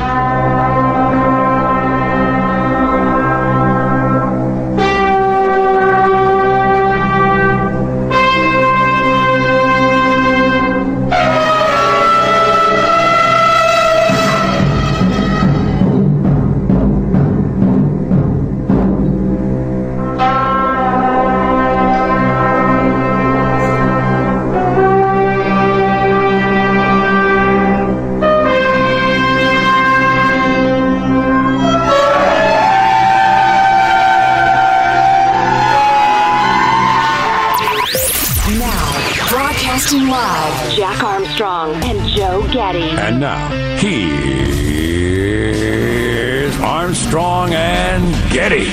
Now, broadcasting live, Jack Armstrong and Joe Getty. And now, here's Armstrong and Getty.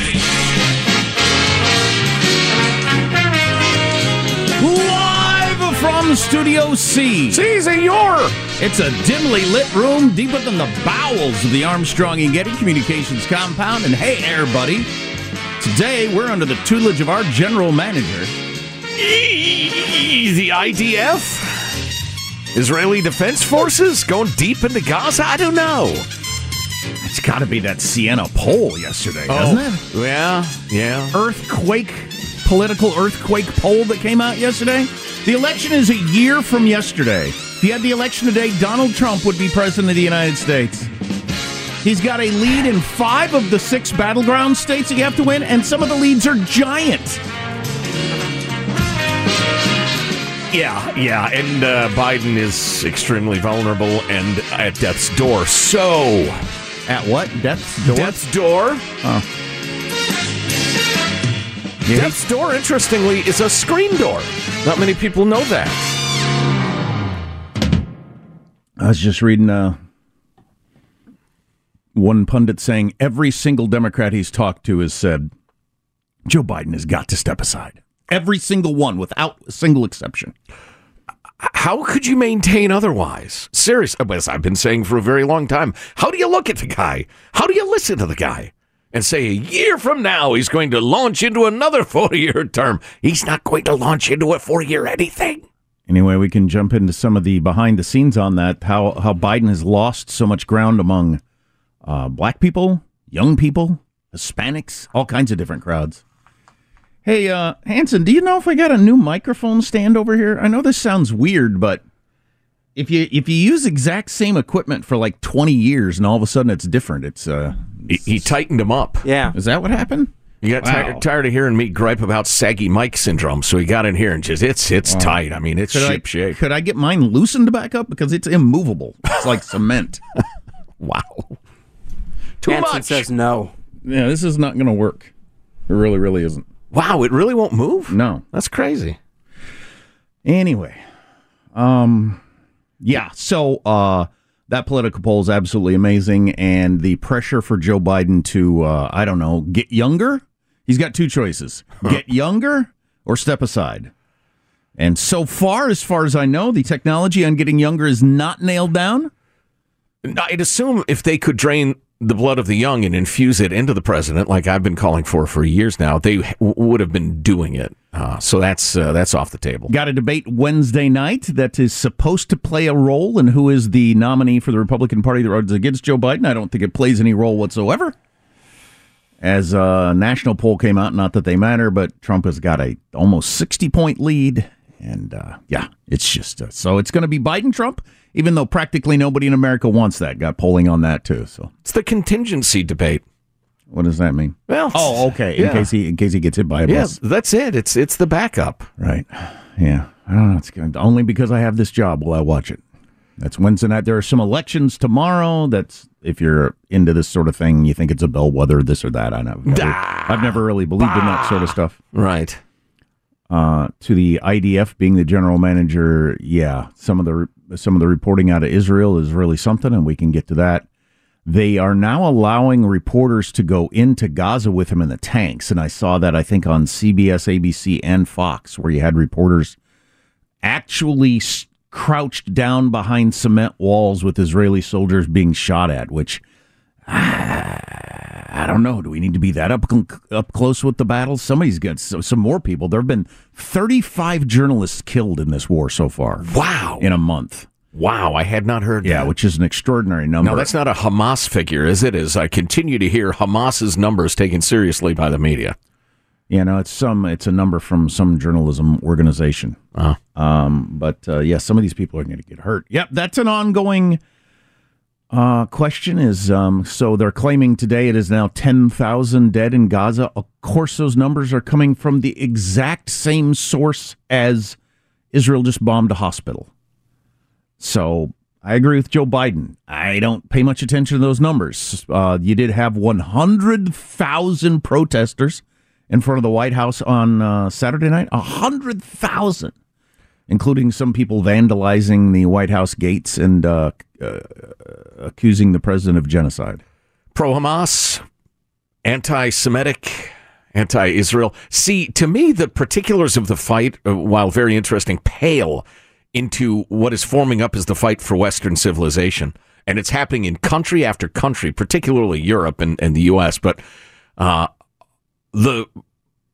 Live from Studio C. Si, senor. It's a dimly lit room deeper than the bowels of the Armstrong and Getty Communications compound. And hey, everybody, today we're under the tutelage of our general manager. The IDF? Israeli Defense Forces going deep into Gaza? I don't know. It's got to be that Siena poll yesterday, oh. doesn't it? Oh, Yeah, yeah. Earthquake, political earthquake poll that came out yesterday. The election is a year from yesterday. If you had the election today, Donald Trump would be president of the United States. He's got a lead in five of the six battleground states that you have to win, and some of the leads are giant. Yeah, yeah. And uh, Biden is extremely vulnerable and at death's door. So, At what? Death's door? death's door? Yeah, Death's door, interestingly, is a screen door. Not many people know that. I was just reading uh, one pundit saying every single Democrat he's talked to has said Joe Biden has got to step aside. Every single one, without a single exception. How could you maintain otherwise? Seriously, as I've been saying for a very long time, how do you look at the guy? How do you listen to the guy and say a year from now he's going to launch into another four year term? He's not going to launch into a four year anything. Anyway, we can jump into some of the behind the scenes on that. How how Biden has lost so much ground among uh, black people, young people, Hispanics, all kinds of different crowds. Hey, uh, Hanson, do you know if I got a new microphone stand over here? I know this sounds weird, but if you if you use exact same equipment for like twenty years and all of a sudden it's different, it's uh, He, he tightened him up. Yeah. is that what happened? You got Wow. tired, tired of hearing me gripe about saggy mic syndrome, so he got in here and just it's it's tight. I mean, it's Could I, ship shape. could I get mine loosened back up because it's immovable? It's like cement. Wow, too Hanson much. says no. Yeah, this is not going to work. It really, really isn't. Wow, it really won't move. No. That's crazy. Anyway, um, yeah. So uh, that political poll is absolutely amazing, and the pressure for Joe Biden to uh, I don't know get younger. He's got two choices: get younger or step aside. And so far, as far as I know, the technology on getting younger is not nailed down. I'd assume if they could drain the blood of the young and infuse it into the president, like I've been calling for for years now, they w- would have been doing it. Uh, so that's uh, that's off the table. Got a debate Wednesday night that is supposed to play a role in who is the nominee for the Republican Party that runs against Joe Biden. I don't think it plays any role whatsoever. As a national poll came out, not that they matter, but Trump has got a almost sixty point lead, and uh, yeah, it's just uh, so it's going to be Biden Trump, even though practically nobody in America wants that. Got polling on that too. So It's the contingency debate. what does that mean? Well, Oh, okay. In yeah. case he in case he gets hit by a bus. Yeah, that's it. It's it's the backup. Right. Yeah. I don't know. It's good. Only because I have this job will I watch it. That's Wednesday night. There are some elections tomorrow. That's if you're into this sort of thing, you think it's a bellwether, this or that. I know. I've never, I've never really believed in that sort of stuff. Right. Uh, to the IDF being the general manager, yeah, some of the re- some of the reporting out of Israel is really something, and we can get to that. They are now allowing reporters to go into Gaza with him in the tanks, and I saw that I think on CBS, ABC, and Fox, where you had reporters actually crouched down behind cement walls with Israeli soldiers being shot at, which I don't know. Do we need to be that up up close with the battles? Somebody's got some, some more people. There have been 35 journalists killed in this war so far Wow. in a month. Wow. I had not heard Yeah, that. which is an extraordinary number. No, that's not a Hamas figure, is it? As I continue to hear Hamas's numbers taken seriously by the media. you know, it's some it's a number from some journalism organization. Uh, Um, but uh, yeah, some of these people are going to get hurt. Yep, that's an ongoing uh, question. Is um, so they're claiming today it is now ten thousand dead in Gaza. Of course, those numbers are coming from the exact same source as Israel just bombed a hospital. So I agree with Joe Biden. I don't pay much attention to those numbers. Uh, you did have one hundred thousand protesters in front of the White House on uh, Saturday night. A hundred thousand including some people vandalizing the White House gates and uh, uh, accusing the president of genocide. Pro Hamas, anti Semitic, anti Israel. See, to me, the particulars of the fight, uh, while very interesting, pale into what is forming up as the fight for Western civilization. And it's happening in country after country, particularly Europe and, and the U.S. But uh, the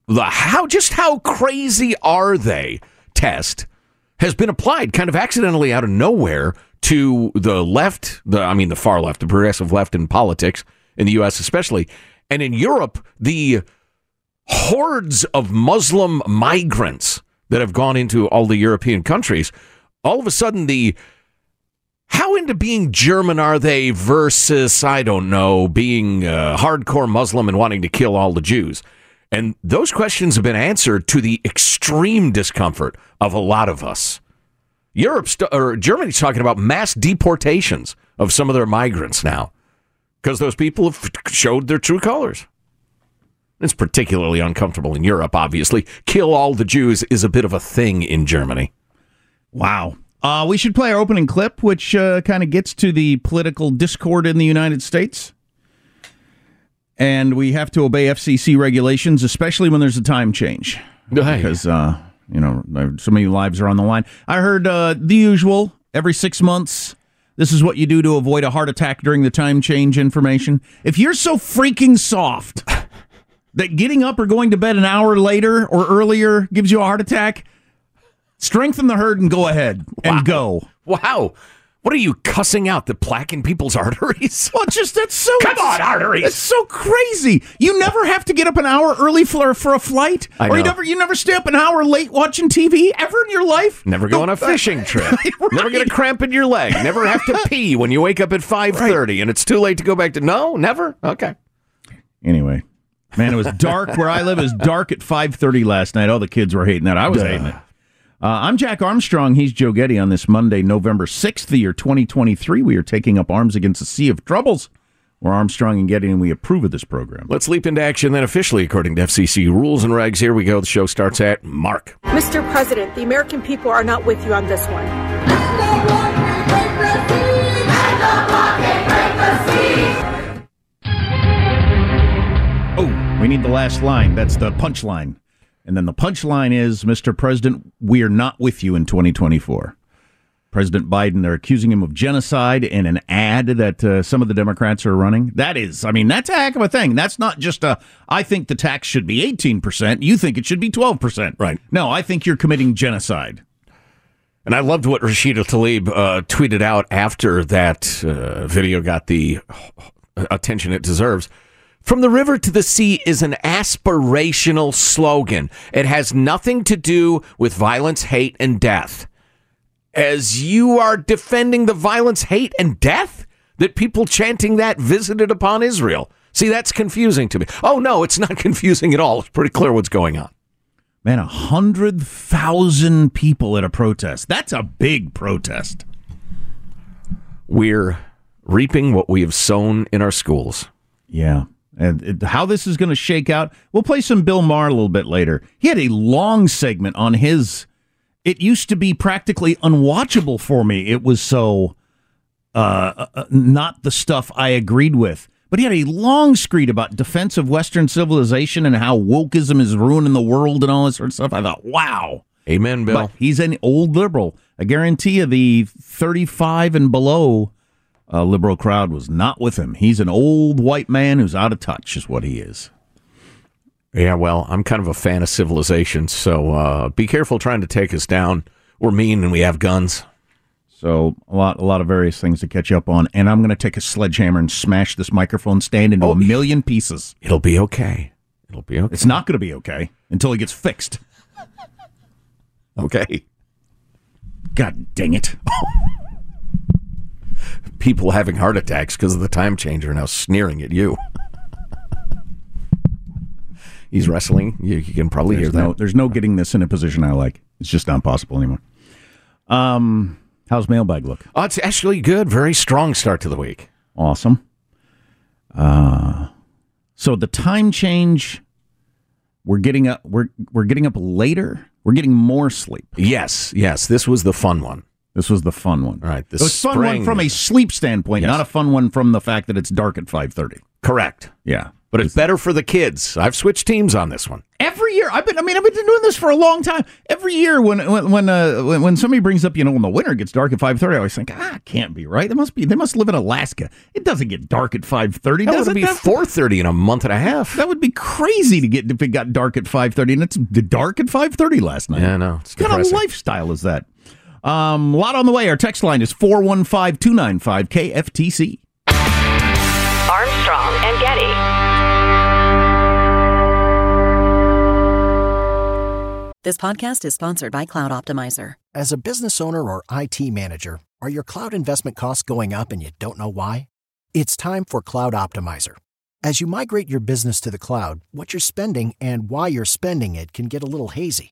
the how just how crazy are they test has been applied kind of accidentally out of nowhere to the left, the I mean the far left, the progressive left in politics in the US especially. And in Europe, the hordes of Muslim migrants that have gone into all the European countries, all of a sudden the how into being German are they versus, I don't know, being uh, hardcore Muslim and wanting to kill all the Jews? And those questions have been answered to the extreme discomfort of a lot of us. Europe st- or Germany's talking about mass deportations of some of their migrants now because those people have showed their true colors. It's particularly uncomfortable in Europe, obviously. Kill all the Jews is a bit of a thing in Germany. Wow. Uh, we should play our opening clip, which uh, kind of gets to the political discord in the United States. And we have to obey FCC regulations, especially when there's a time change. Because, uh, you know, so many lives are on the line. I heard uh, the usual every six months. This is what you do to avoid a heart attack during the time change information. If you're so freaking soft that getting up or going to bed an hour later or earlier gives you a heart attack, strengthen the herd and go ahead and go. Wow. What are you cussing out? The plaque in people's arteries? Well, just that's so. Come on, arteries. It's so crazy. You never have to get up an hour early for for a flight, I or you know. never you never stay up an hour late watching TV ever in your life. Never go on a fishing trip. Never get a cramp in your leg. Never have to pee when you wake up at 5:30 and it's too late to go back to No, never. Okay. Anyway, man, it was dark where I live. It was dark at five thirty last night. All the kids were hating that. I was hating it. Uh, I'm Jack Armstrong. He's Joe Getty. On this Monday, November 6th, the year 2023, we are taking up arms against a sea of troubles. We're Armstrong and Getty, and we approve of this program. Let's leap into action then officially according to FCC rules and regs. Here we go. The show starts at Mark. Mr. President, the American people are not with you on this one. Oh, we need the last line. That's the punchline. And then the punchline is, Mr. President, we are not with you in 2024. President Biden, they're accusing him of genocide in an ad that uh, some of the Democrats are running. That is, I mean, that's a heck of a thing. That's not just a, I think the tax should be 18%. You think it should be 12%. Right. No, I think you're committing genocide. And I loved what Rashida Tlaib uh, tweeted out after that uh, video got the attention it deserves. From the river to the sea is an aspirational slogan. It has nothing to do with violence, hate, and death as you are defending the violence, hate, and death that people chanting that visited upon Israel. See, that's confusing to me. Oh, no, it's not confusing at all. It's pretty clear what's going on. Man, a hundred thousand people at a protest. That's a big protest. We're reaping what we have sown in our schools. Yeah. And how this is going to shake out, we'll play some Bill Maher a little bit later. He had a long segment on his it used to be practically unwatchable for me. It was so uh, uh, uh, not the stuff I agreed with. But he had a long screed about defense of Western civilization and how wokeism is ruining the world and all this sort of stuff. I thought, wow. Amen, Bill. But he's an old liberal. I guarantee you the 35 and below uh, liberal crowd was not with him. He's an old white man who's out of touch, is what he is. Yeah, well, I'm kind of a fan of civilization, so uh, be careful trying to take us down. We're mean and we have guns. So a lot, a lot of various things to catch up on, and I'm going to take a sledgehammer and smash this microphone stand into oh, a million pieces. It'll be okay. It'll be okay. It's not going to be okay until it gets fixed. okay. God dang it! People having heart attacks because of the time change are now sneering at you he's wrestling. You, you can probably there's hear no, that. There's no getting this in a position I like. It's just not possible anymore. Um, how's mailbag look? Oh, it's actually good. Very strong start to the week. Awesome. Uh, so the time change. We're getting up. We're we're getting up later. We're getting more sleep. Yes, yes. This was the fun one. This was the fun one. All right. The it was fun one from a sleep standpoint, yes. not a fun one from the fact that it's dark at five thirty. Correct. Yeah but it's better for the kids. I've switched teams on this one. Every year, I've been. I mean, I've been doing this for a long time. Every year, when when when, uh, when, when somebody brings up, you know, when the winter gets dark at five thirty, I always think, ah, can't be right. They must be. They must live in Alaska. It doesn't get dark at five thirty. That would be four thirty in a month and a half. That would be crazy to get if it got dark at five thirty, and it's dark at five thirty last night. Yeah, no. What kind of lifestyle is that? Um, a lot on the way. Our text line is 415 295 KFTC. Armstrong and Getty. This podcast is sponsored by Cloud Optimizer. As a business owner or IT manager, are your cloud investment costs going up and you don't know why? It's time for Cloud Optimizer. As you migrate your business to the cloud, what you're spending and why you're spending it can get a little hazy.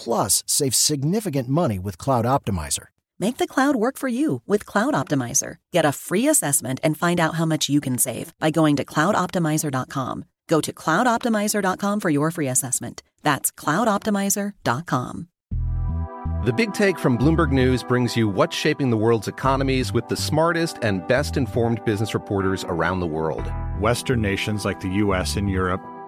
plus save significant money with Cloud Optimizer. Make the cloud work for you with Cloud Optimizer. Get a free assessment and find out how much you can save by going to cloudoptimizer.com. Go to cloudoptimizer.com for your free assessment. That's cloudoptimizer.com. The Big Take from Bloomberg News brings you what's shaping the world's economies with the smartest and best informed business reporters around the world. Western nations like the US and Europe.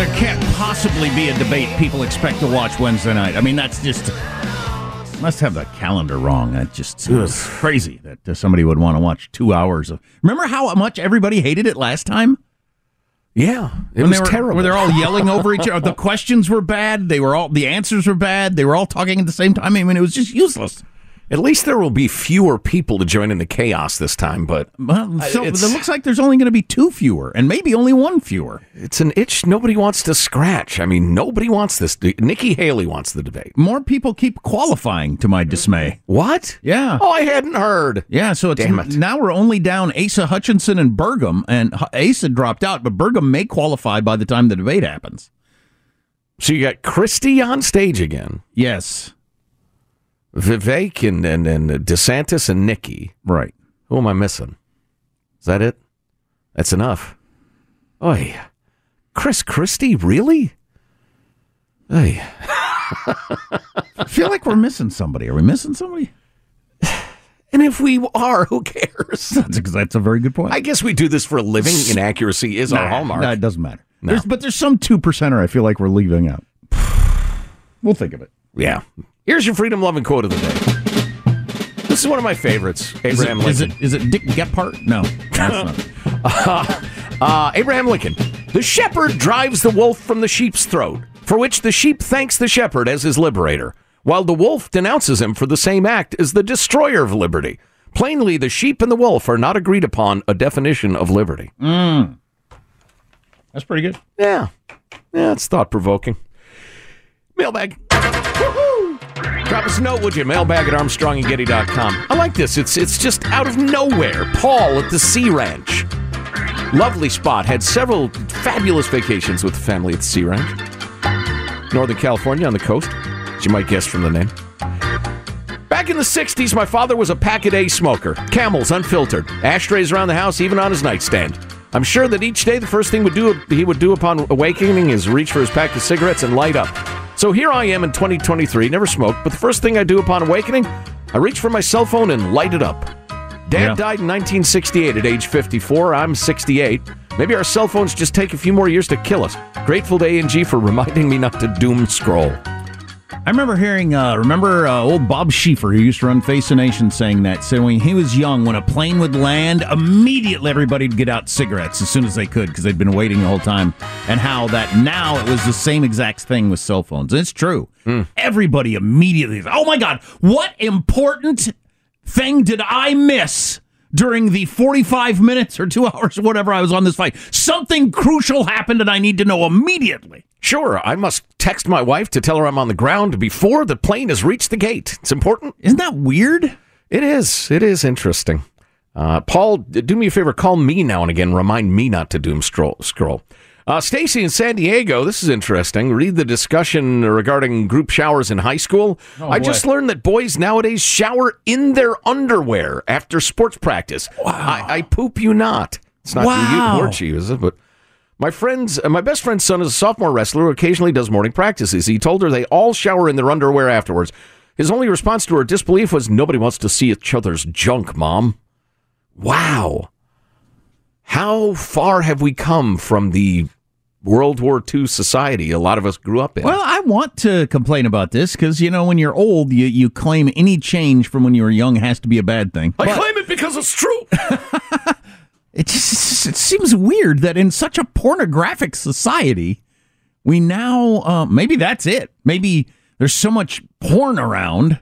There can't possibly be a debate people expect to watch Wednesday night. I mean, that's just must have the calendar wrong. That just is crazy that uh, somebody would want to watch two hours of. Remember how much everybody hated it last time? Yeah, it when was they were, terrible. When they're all yelling over each other. The questions were bad. They were all the answers were bad. They were all talking at the same time. I mean, it was just useless. At least there will be fewer people to join in the chaos this time, but Well, so it looks like there's only going to be two fewer, and maybe only one fewer. it's an itch nobody wants to scratch. I mean, nobody wants this. Nikki Haley wants the debate. More people keep qualifying, to my dismay. What? Yeah. Oh, I hadn't heard. Yeah, so it's Damn it. now we're only down Asa Hutchinson and Burgum, and Asa dropped out, but Burgum may qualify by the time the debate happens. So you got Christie on stage again. Yes, Vivek and, and, and DeSantis and Nikki. right. Who am I missing? Is that it? That's enough. Oy. Chris Christie, really? Oy. I feel like we're missing somebody. Are we missing somebody? And if we are, who cares? That's, that's a very good point. I guess we do this for a living. Inaccuracy is our hallmark. nah, it doesn't matter. No. There's, but there's some two percenter I feel like we're leaving out. We'll think of it. Yeah. Here's your freedom loving quote of the day. This is one of my favorites. Is it, Abraham is Lincoln. it is it Dick Gephardt? No, that's not. Uh, Abraham Lincoln. The shepherd drives the wolf from the sheep's throat, for which the sheep thanks the shepherd as his liberator, while the wolf denounces him for the same act as the destroyer of liberty. Plainly, the sheep and the wolf are not agreed upon a definition of liberty. Mm. That's pretty good. Yeah. Yeah, it's thought provoking. Mailbag. Drop us a note, would you? Mailbag at armstrongandgetty.com. I like this. It's it's just out of nowhere. Paul at the Sea Ranch. Lovely spot. Had several fabulous vacations with the family at the Sea Ranch. Northern California on the coast, as you might guess from the name. Back in the 60s, my father was a pack a day smoker. Camels, unfiltered. Ashtrays around the house, even on his nightstand. I'm sure that each day the first thing would do he would do upon awakening is reach for his pack of cigarettes and light up. So here I am in 2023, never smoked, but the first thing I do upon awakening, I reach for my cell phone and light it up. Dad Yeah. died in 1968 at age 54. I'm 68. Maybe our cell phones just take a few more years to kill us. Grateful to A&G for reminding me not to doom scroll. I remember hearing, uh, remember uh, old Bob Schieffer, who used to run Face the Nation, saying that. Said when he was young, when a plane would land, immediately everybody would get out cigarettes as soon as they could because they'd been waiting the whole time. And how that now it was the same exact thing with cell phones. And it's true. Everybody immediately, oh my God, what important thing did I miss? During the 45 minutes or two hours or whatever I was on this flight, something crucial happened and I need to know immediately. Sure, I must text my wife to tell her I'm on the ground before the plane has reached the gate. It's important. Isn't that weird? It is. It is interesting. Uh, Paul, do me a favor. Call me now and again. Remind me not to doom scroll. scroll. Uh, Stacy in San Diego. This is interesting. Read the discussion regarding group showers in high school. Oh, I boy. just learned that boys nowadays shower in their underwear after sports practice. I, I poop you not. It's not Wow. the word she uses, but my friend's, uh, my best friend's son is a sophomore wrestler who occasionally does morning practices. He told her they all shower in their underwear afterwards. His only response to her disbelief was, "Nobody wants to see each other's junk, mom." Wow, how far have we come from the World War II society a lot of us grew up in? Well, I want to complain about this because you know when you're old, you you claim any change from when you were young has to be a bad thing. I But claim it because it's true. it just it seems weird that in such a pornographic society, we now uh, maybe that's it. Maybe there's so much porn around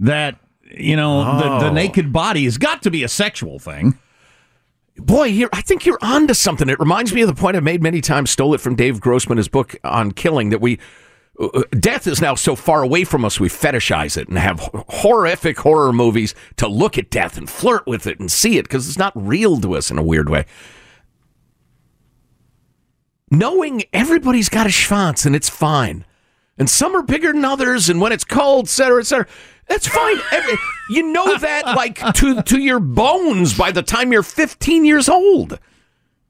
that you know the, the Oh. naked body has got to be a sexual thing. Boy, you're, I think you're onto something. It reminds me of the point I've made many times. Stole it from Dave Grossman, his book on killing. That we death is now so far away from us, we fetishize it and have horrific horror movies to look at death and flirt with it and see it because it's not real to us in a weird way. Knowing everybody's got a schwanz and it's fine, and some are bigger than others, and when it's cold, et cetera, et cetera. That's fine. Every- you know that like to to your bones by the time you're 15 years old.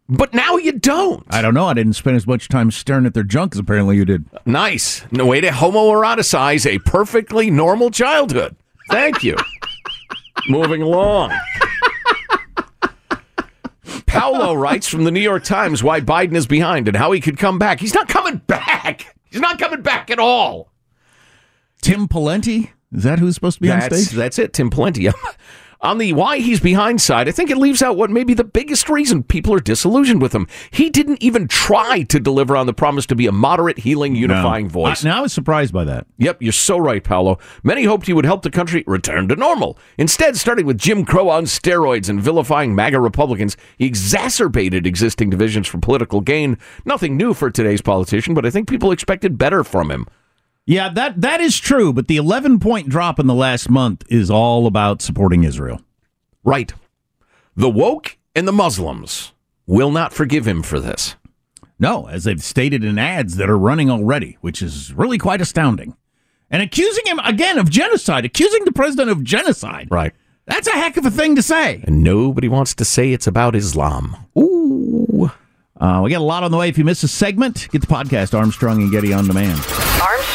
But now you don't. I don't know. I didn't spend as much time staring at their junk as apparently you did. Nice. No way to homoeroticize a perfectly normal childhood. Thank you. Moving along. Paolo writes from the New York Times why Biden is behind and how he could come back. He's not coming back. He's not coming back at all. Tim Pawlenty? Is that who's supposed to be on stage? that's it, Tim Pawlenty. on the why he's behind side, I think it leaves out what may be the biggest reason people are disillusioned with him. He didn't even try to deliver on the promise to be a moderate, healing, unifying No. voice. I, now I was surprised by that. Yep, you're so right, Paolo. Many hoped he would help the country return to normal. Instead, starting with Jim Crow on steroids and vilifying MAGA Republicans, he exacerbated existing divisions for political gain. Nothing new for today's politician, but I think people expected better from him. Yeah, that that is true, but the 11 point drop in the last month is all about supporting Israel. Right. The woke and the Muslims will not forgive him for this. No, as they've stated in ads that are running already, which is really quite astounding. And accusing him again of genocide, accusing the president of genocide. Right. That's a heck of a thing to say. And nobody wants to say it's about Islam. Ooh. Uh, we got a lot on the way. If you miss a segment, get the podcast Armstrong and Getty on demand.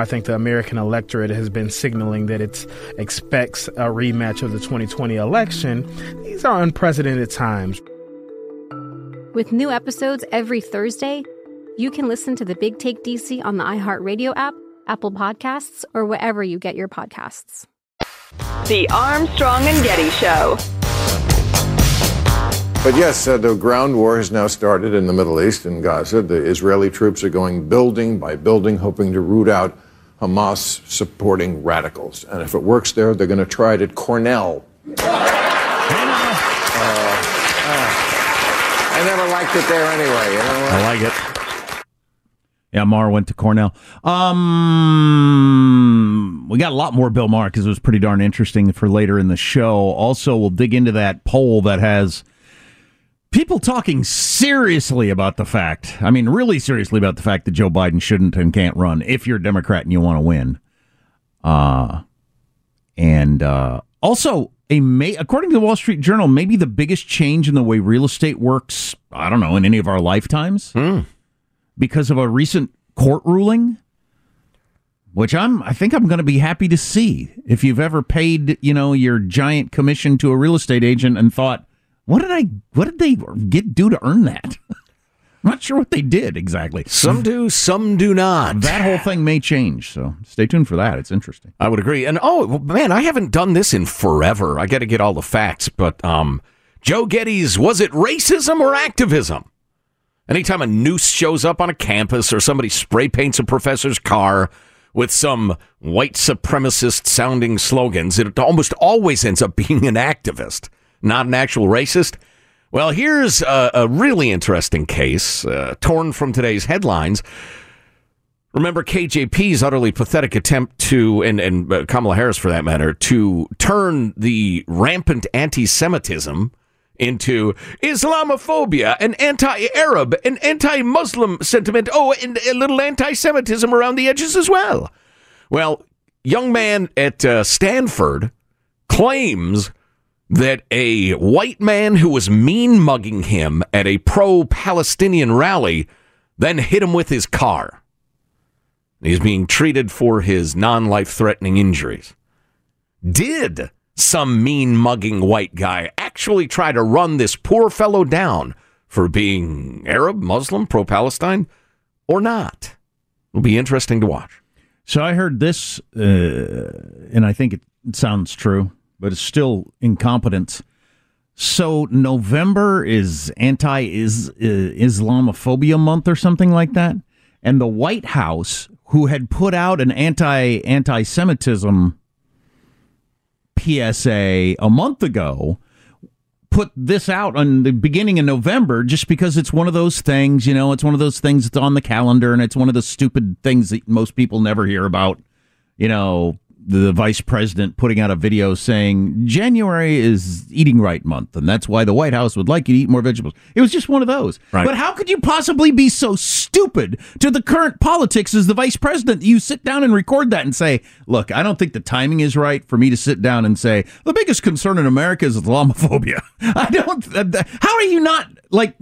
I think the American electorate has been signaling that it expects a rematch of the 2020 election. These are unprecedented times. With new episodes every Thursday, you can listen to the Big Take DC on the iHeartRadio app, Apple Podcasts, or wherever you get your podcasts. The Armstrong and Getty Show. But yes, uh, the ground war has now started in the Middle East, in Gaza. The Israeli troops are going building by building, hoping to root out Hamas supporting radicals. And if it works there, they're going to try it at Cornell. I never liked it there anyway. You know what? I like it. Yeah, Maher went to Cornell. Um, we got a lot more Bill Maher because it was pretty darn interesting for later in the show. Also, we'll dig into that poll that has people talking seriously about the fact. I mean, really seriously about the fact that Joe Biden shouldn't and can't run if you're a Democrat and you want to win. Uh, and uh, also a may, according to the Wall Street Journal, maybe the biggest change in the way real estate works. I don't know in any of our lifetimes because of a recent court ruling, which I'm I think I'm going to be happy to see. If you've ever paid, you know, your giant commission to a real estate agent and thought, what did I what did they get do to earn that? I'm not sure what they did exactly. Some do, some do not. That whole thing may change, so stay tuned for that. It's interesting. I would agree. And oh man, I haven't done this in forever. I got to get all the facts. But um, Joe Getty's was it racism or activism? Anytime a noose shows up on a campus or somebody spray paints a professor's car with some white supremacist sounding slogans, it almost always ends up being an activist, not an actual racist. Well, here's a, a really interesting case uh, torn from today's headlines. Remember KJP's utterly pathetic attempt to, and, and uh, Kamala Harris for that matter, to turn the rampant anti Semitism into Islamophobia and anti Arab and anti Muslim sentiment. Oh, and a little anti Semitism around the edges as well. Well, young man at uh, Stanford claims that a white man who was mean mugging him at a pro Palestinian rally then hit him with his car. He's being treated for his non life threatening injuries. Did some mean mugging white guy actually try to run this poor fellow down for being Arab, Muslim, pro Palestine, or not? It'll be interesting to watch. So I heard this, uh, and I think it sounds true, but it's still incompetence. So November is anti uh, Islamophobia month or something like that, and the White House, who had put out an anti anti Semitism PSA a month ago, put this out on the beginning of November just because it's one of those things, you know, it's one of those things that's on the calendar and it's one of the stupid things that most people never hear about, you know, the vice president putting out a video saying January is eating right month, and that's why the White House would like you to eat more vegetables. It was just one of those. Right. But how could you possibly be so stupid to the current politics as the vice president? You sit down and record that and say, "Look, I don't think the timing is right for me to sit down and say the biggest concern in America is Islamophobia." I don't. How are you not like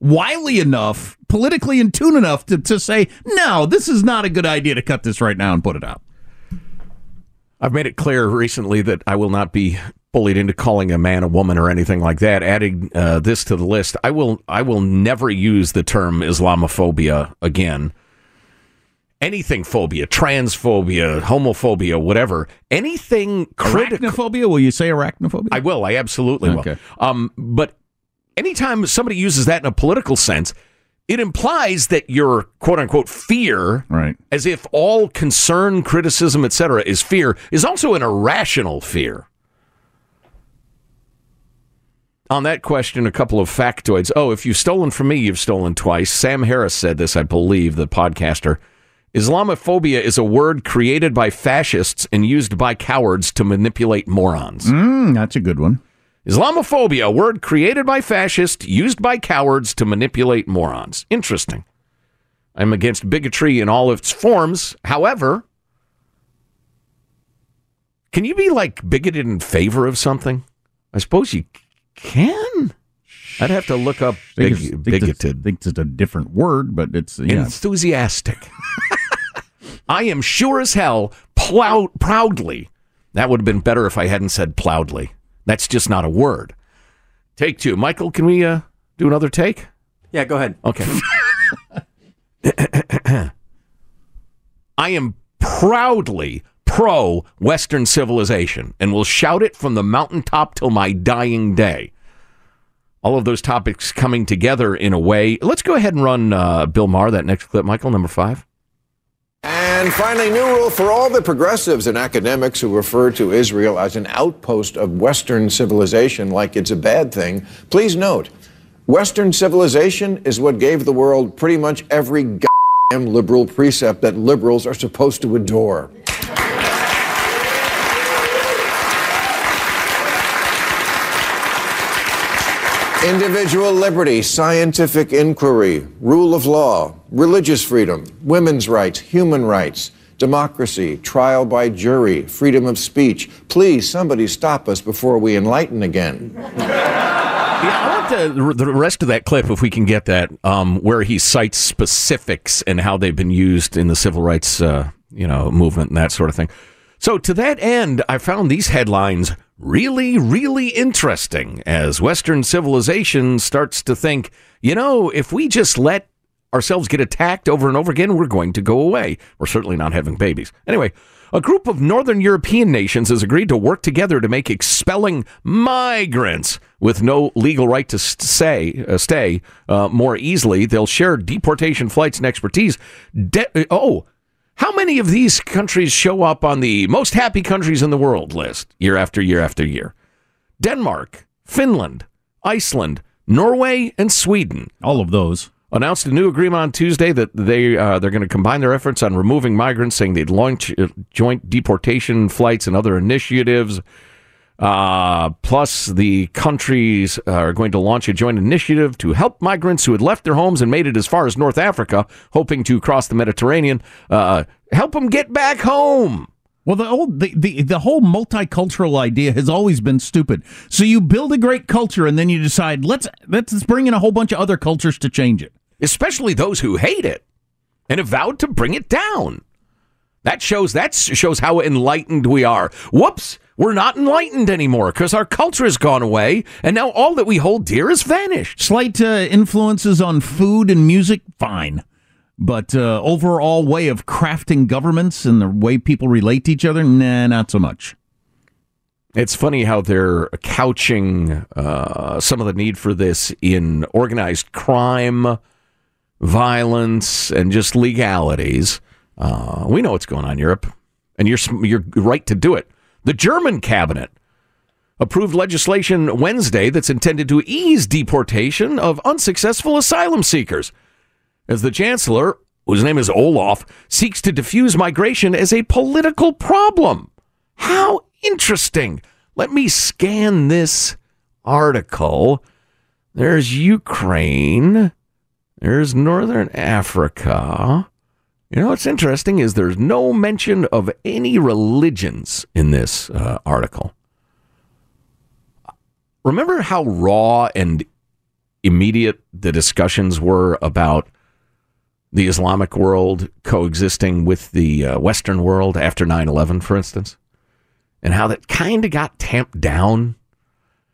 wily enough, politically in tune enough to, to say, "No, this is not a good idea to cut this right now and put it out." I've made it clear recently that I will not be bullied into calling a man a woman or anything like that. Adding uh, this to the list, I will I will never use the term Islamophobia again. Anything phobia, transphobia, homophobia, whatever, anything critical. Arachnophobia? Will you say arachnophobia? I will. I absolutely Okay. will. Um, but anytime somebody uses that in a political sense, it implies that your quote unquote fear, right. as if all concern, criticism, etc., is fear, is also an irrational fear. On that question, a couple of factoids. Oh, if you've stolen from me, you've stolen twice. Sam Harris said this, I believe, the podcaster. Islamophobia is a word created by fascists and used by cowards to manipulate morons. Mm, that's a good one. Islamophobia, a word created by fascists, used by cowards to manipulate morons. Interesting. I'm against bigotry in all its forms. However, can you be like bigoted in favor of something? I suppose you can. I'd have to look up big, think bigoted. I think it's a different word, but it's yeah. Enthusiastic. I am sure as hell plow- proudly. That would have been better if I hadn't said proudly. That's just not a word. Take two. Michael, can we uh, do another take? Yeah, go ahead. Okay. I am proudly pro Western civilization and will shout it from the mountaintop till my dying day. All of those topics coming together in a way. Let's go ahead and run uh, Bill Maher, that next clip, Michael, number five. And finally, new rule for all the progressives and academics who refer to Israel as an outpost of Western civilization like it's a bad thing. Please note, Western civilization is what gave the world pretty much every liberal precept that liberals are supposed to adore. Individual liberty, scientific inquiry, rule of law, religious freedom, women's rights, human rights, democracy, trial by jury, freedom of speech. Please, somebody stop us before we enlighten again. Yeah, I want the, the rest of that clip, if we can get that, um, where he cites specifics and how they've been used in the civil rights, uh, you know, movement and that sort of thing. So to that end, I found these headlines really, really interesting as Western civilization starts to think, you know, if we just let ourselves get attacked over and over again, we're going to go away. We're certainly not having babies. Anyway, a group of Northern European nations has agreed to work together to make expelling migrants with no legal right to st- say, uh, stay uh, more easily. They'll share deportation flights and expertise. De- oh, how many of these countries show up on the most happy countries in the world list year after year after year? Denmark, Finland, Iceland, Norway, and Sweden. All of those announced a new agreement on Tuesday that they uh, they're going to combine their efforts on removing migrants, saying they'd launch uh, joint deportation flights and other initiatives. Uh, plus, the countries are going to launch a joint initiative to help migrants who had left their homes and made it as far as North Africa, hoping to cross the Mediterranean, uh, help them get back home. Well, the old the, the the whole multicultural idea has always been stupid. So you build a great culture and then you decide let's let's bring in a whole bunch of other cultures to change it, especially those who hate it and have vowed to bring it down. That shows that shows how enlightened we are. Whoops, we're not enlightened anymore because our culture has gone away, and now all that we hold dear has vanished. Slight uh, influences on food and music, fine. But uh, overall way of crafting governments and the way people relate to each other, nah, not so much. It's funny how they're couching uh, some of the need for this in organized crime, violence, and just legalities. Uh, we know what's going on in Europe, and you're you're right to do it. The German cabinet approved legislation Wednesday that's intended to ease deportation of unsuccessful asylum seekers, as the chancellor, whose name is Olaf, seeks to diffuse migration as a political problem. How interesting! Let me scan this article. There's Ukraine. There's Northern Africa. You know what's interesting is there's no mention of any religions in this uh, article. Remember how raw and immediate the discussions were about the Islamic world coexisting with the uh, Western world after 9 11, for instance? And how that kind of got tamped down?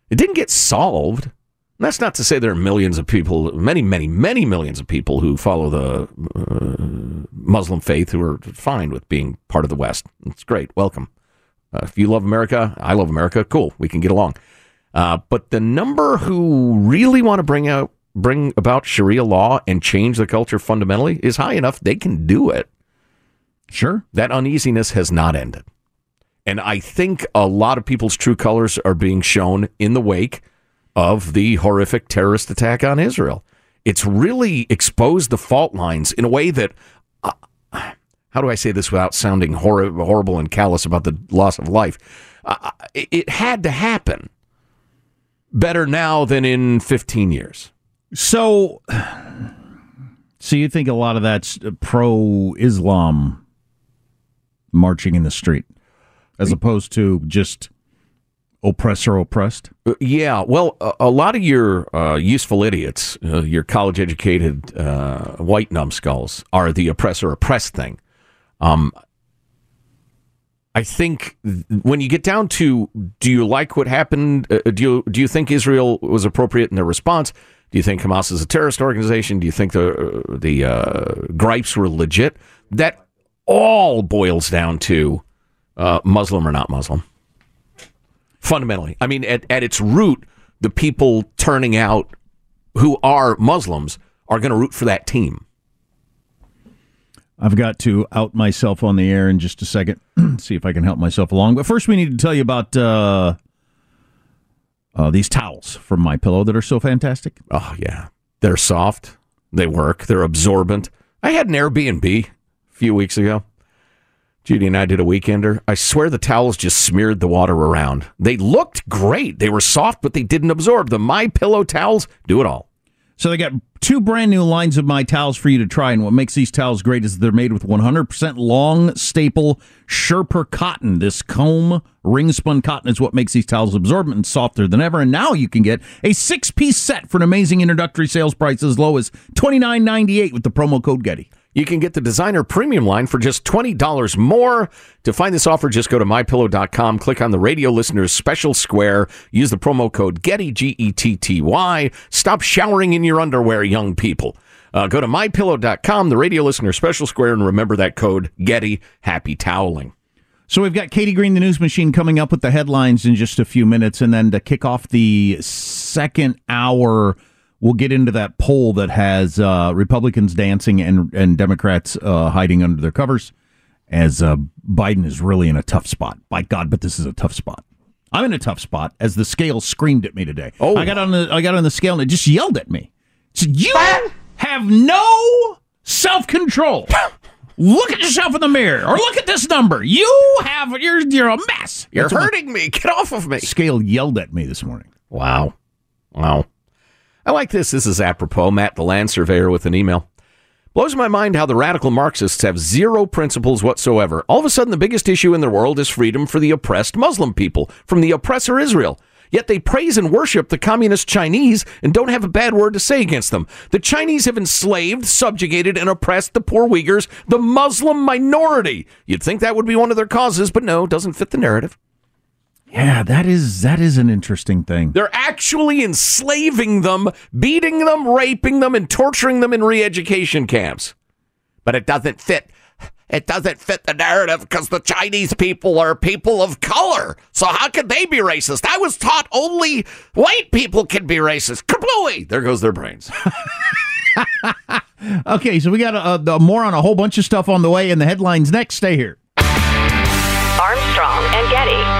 It didn't get solved that's not to say there are millions of people, many, many, many millions of people who follow the uh, Muslim faith who are fine with being part of the West. It's great. Welcome. Uh, if you love America, I love America. Cool. We can get along. Uh, but the number who really want to bring out bring about Sharia law and change the culture fundamentally is high enough they can do it. Sure. That uneasiness has not ended. And I think a lot of people's true colors are being shown in the wake of the horrific terrorist attack on Israel. It's really exposed the fault lines in a way that, uh, how do I say this without sounding hor- horrible and callous about the loss of life? Uh, it, it had to happen better now than in 15 years. So, so you think a lot of that's pro Islam marching in the street as opposed to just oppressor oppressed? Uh, yeah. Well, a, a, lot of your uh, useful idiots, uh, your college educated uh, white numbskulls, are the oppressor oppressed thing. Um, I think when you get down to, do you like what happened? Uh, do you do you think Israel was appropriate in their response? Do you think Hamas is a terrorist organization? Do you think the the uh, gripes were legit? That all boils down to Muslim or not Muslim fundamentally. I mean, at, at its root, the people turning out who are Muslims are going to root for that team. I've got to out myself on the air in just a second, see if I can help myself along. But first, we need to tell you about uh, uh, these towels from My Pillow that are so fantastic. Oh yeah, they're soft, they work, they're absorbent. I had an Airbnb a few weeks ago. Judy and I did a weekender. I swear the towels just smeared the water around. They looked great. They were soft, but they didn't absorb. The My Pillow towels do it all. So they got two brand new lines of My Towels for you to try. And what makes these towels great is they're made with 100% long staple Sherper cotton. This comb ring spun cotton is what makes these towels absorbent and softer than ever. And now you can get a six piece set for an amazing introductory sales price as low as $29.98 with the promo code Getty. You can get the designer premium line for just $20 more. To find this offer, just go to mypillow.com, click on the radio listeners special square, use the promo code Getty, G E T T Y. Stop showering in your underwear, young people. Uh, go to mypillow.com, the radio listener special square, and remember that code Getty. Happy toweling. So we've got Katie Green, the news machine, coming up with the headlines in just a few minutes, and then to kick off the second hour we'll get into that poll that has uh, Republicans dancing and and Democrats uh, hiding under their covers, as uh, Biden is really in a tough spot. By God, but this is a tough spot. I'm in a tough spot as the scale screamed at me today. Oh. I got on the I got on the scale and it just yelled at me. It said, "You have no self-control. look at yourself in the mirror or look at this number. You have you're you're a mess. You're That's hurting me. Get off of me. Scale yelled at me this morning. Wow. Wow. I like this. This is apropos. Matt, the land surveyor, with an email. Blows my mind how the radical Marxists have zero principles whatsoever. All of a sudden, the biggest issue in their world is freedom for the oppressed Muslim people from the oppressor Israel. Yet they praise and worship the communist Chinese and don't have a bad word to say against them. The Chinese have enslaved, subjugated, and oppressed the poor Uyghurs, the Muslim minority. You'd think that would be one of their causes, but no, it doesn't fit the narrative. Yeah, that is that is an interesting thing. They're actually enslaving them, beating them, raping them, and torturing them in re education camps. But it doesn't fit. It doesn't fit the narrative because the Chinese people are people of color. So how could they be racist? I was taught only white people can be racist. Kablooey! There goes their brains. Okay, so we got uh, a more on a whole bunch of stuff on the way, and the headlines next. Stay here. Armstrong and Getty.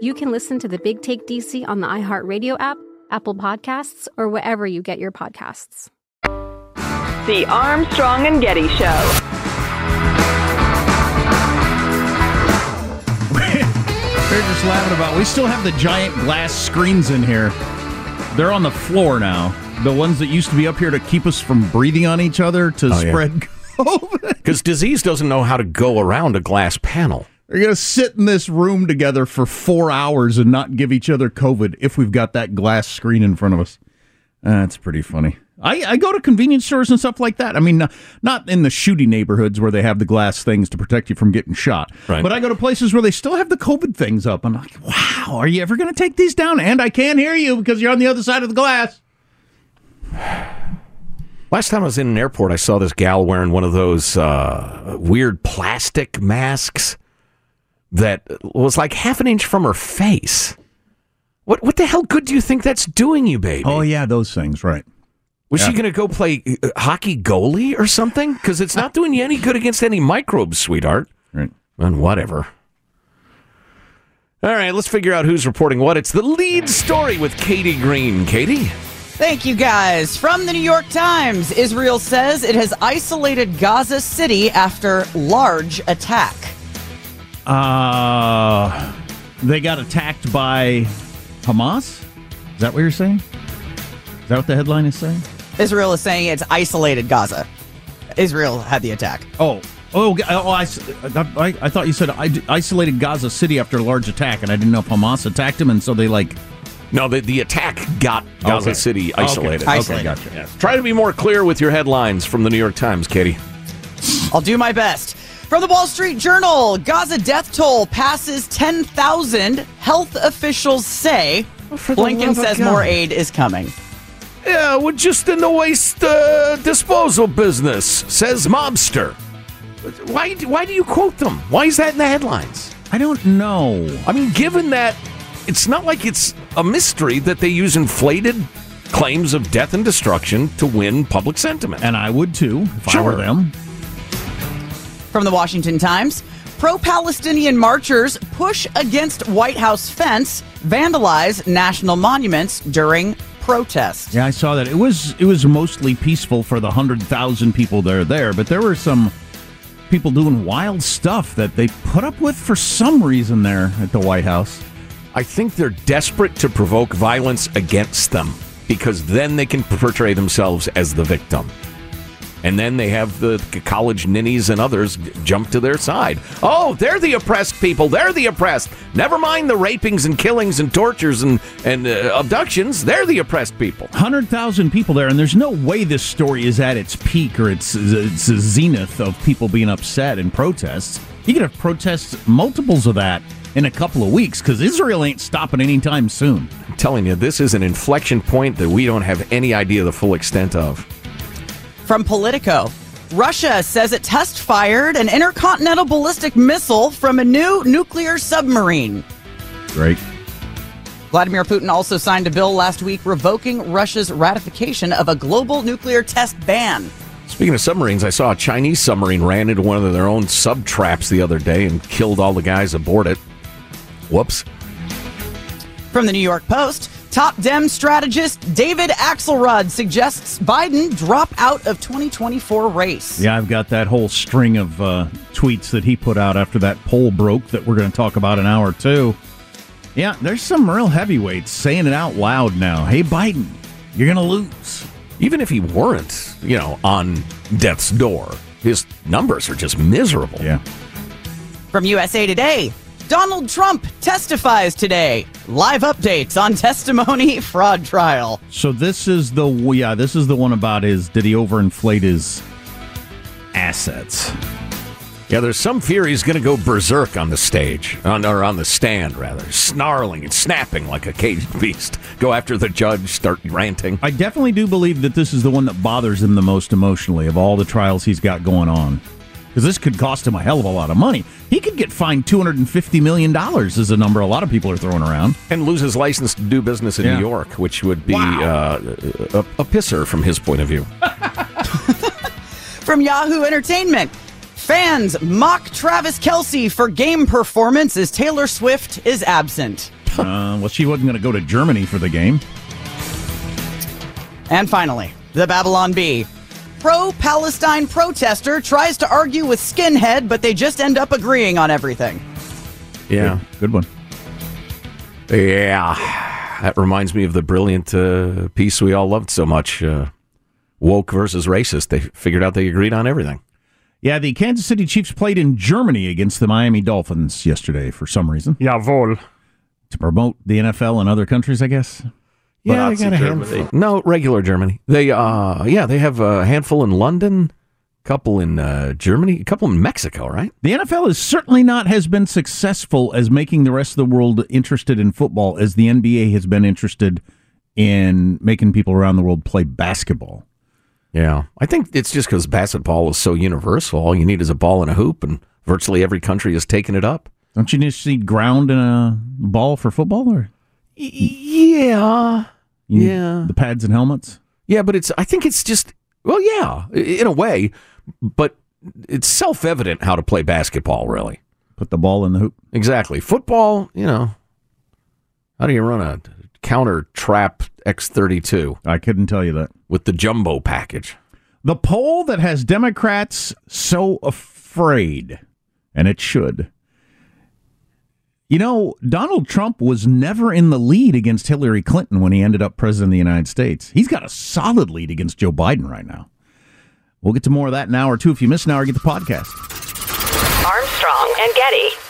you can listen to the Big Take DC on the iHeartRadio app, Apple Podcasts, or wherever you get your podcasts. The Armstrong and Getty Show. They're just laughing about. We still have the giant glass screens in here. They're on the floor now. The ones that used to be up here to keep us from breathing on each other to Oh, yeah. spread. Because disease doesn't know how to go around a glass panel. They're gonna sit in this room together for four hours and not give each other COVID if we've got that glass screen in front of us. That's pretty funny. I, I go to convenience stores and stuff like that. I mean, not- not in the shooty neighborhoods where they have the glass things to protect you from getting shot. Right. But I go to places where they still have the COVID things up. I'm like, wow, are you ever going to take these down? And I can't hear you because you're on the other side of the glass. Last time I was in an airport, I saw this gal wearing one of those uh, weird plastic masks that was like half an inch from her face. What what the hell good do you think that's doing you, baby? Oh yeah, those things, right? Was she going to go play uh, hockey goalie or something? Because it's not doing you any good against any microbes, sweetheart. Right. And whatever. All right, let's figure out who's reporting what. It's the lead story with Katie Green. Katie? Thank you, guys. From the New York Times, Israel says it has isolated Gaza City after large attack. Uh, they got attacked by Hamas? Is that what you're saying? Is that what the headline is saying? Israel is saying it's isolated Gaza. Israel had the attack. Oh, oh, oh I, I, I thought you said isolated Gaza City after a large attack, and I didn't know if Hamas attacked him, and so they like No, the, the attack got Gaza Okay. City Okay. isolated. Okay, Isolated. gotcha. Yes. Try to be more clear with your headlines from the New York Times, Katie. I'll do my best. From the Wall Street Journal, Gaza death toll passes 10,000. Health officials say. the Blinken says God. more aid is coming. Yeah, we're just in the waste uh, disposal business, says mobster. Why, why do you quote them? Why is that in the headlines? I don't know. I mean, given that it's not like it's a mystery that they use inflated claims of death and destruction to win public sentiment. And I would too if I were them. From the Washington Times, pro Palestinian marchers push against White House fence, vandalize national monuments during protests. Yeah, I saw that. It was it was mostly peaceful for the hundred thousand people that are there, but there were some people doing wild stuff that they put up with for some reason there at the White House. I think they're desperate to provoke violence against them because then they can portray themselves as the victim. And then they have the college ninnies and others jump to their side. Oh, they're the oppressed people. They're the oppressed. Never mind the rapings and killings and tortures and, and uh, abductions. They're the oppressed people. Hundred thousand people there, and there's no way this story is at its peak or its its zenith of people being upset and protests. You could have protests multiples of that in a couple of weeks because Israel ain't stopping anytime soon. I'm telling you, this is an inflection point that we don't have any idea the full extent of. From Politico, Russia says it test fired an intercontinental ballistic missile from a new nuclear submarine. Great. Vladimir Putin also signed a bill last week revoking Russia's ratification of a global nuclear test ban. Speaking of submarines, I saw a Chinese submarine ran into one of their own sub traps the other day and killed all the guys aboard it. Whoops. From the New York Post, top Dem strategist David Axelrod suggests Biden drop out of 2024 race. Yeah, I've got that whole string of uh, tweets that he put out after that poll broke that we're going to talk about in hour two. Yeah, there's some real heavyweights saying it out loud now. Hey, Biden, you're going to lose. Even if he weren't, you know, on death's door, his numbers are just miserable. Yeah. From USA Today, Donald Trump testifies today. Live updates on testimony fraud trial. So this is the yeah, this is the one about his did he overinflate his assets? Yeah, there's some fear he's going to go berserk on the stage, on, or on the stand, rather, snarling and snapping like a caged beast. Go after the judge, start ranting. I definitely do believe that this is the one that bothers him the most emotionally of all the trials he's got going on. Because this could cost him a hell of a lot of money. He could get fined $250 million, is a number a lot of people are throwing around. And lose his license to do business in Yeah. New York, which would be uh, a, a pisser from his point of view. From Yahoo Entertainment, fans mock Travis Kelce for game performance as Taylor Swift is absent. uh, well, she wasn't going to go to Germany for the game. And finally, the Babylon Bee. Pro Palestine protester tries to argue with skinhead, but they just end up agreeing on everything. Yeah. Good one. Yeah. That reminds me of the brilliant uh, piece we all loved so much uh, woke versus racist. They figured out they agreed on everything. Yeah, the Kansas City Chiefs played in Germany against the Miami Dolphins yesterday for some reason. Jawohl. To promote the NFL in other countries, I guess. Yeah, they got a handful. No, regular Germany. They, uh, yeah, they have a handful in London, couple in uh, Germany, a couple in Mexico, right? The NFL is certainly not has been successful as making the rest of the world interested in football as the NBA has been interested in making people around the world play basketball. Yeah, I think it's just because basketball is so universal. All you need is a ball and a hoop, and virtually every country has taken it up. Don't you just need ground and a ball for football, or Yeah, you Yeah. the pads and helmets? yeah, but it's. I think it's just. Well, yeah, in a way, but it's self-evident how to play basketball. Really, Put the ball in the hoop. exactly. Football, you know, how do you run a counter trap X thirty two I couldn't tell you that. with the jumbo package? The poll that has Democrats so afraid, and it should. You know, Donald Trump was never in the lead against Hillary Clinton when he ended up president of the United States. He's got a solid lead against Joe Biden right now. We'll get to more of that in an hour or two. If you miss an hour, get the podcast. Armstrong and Getty.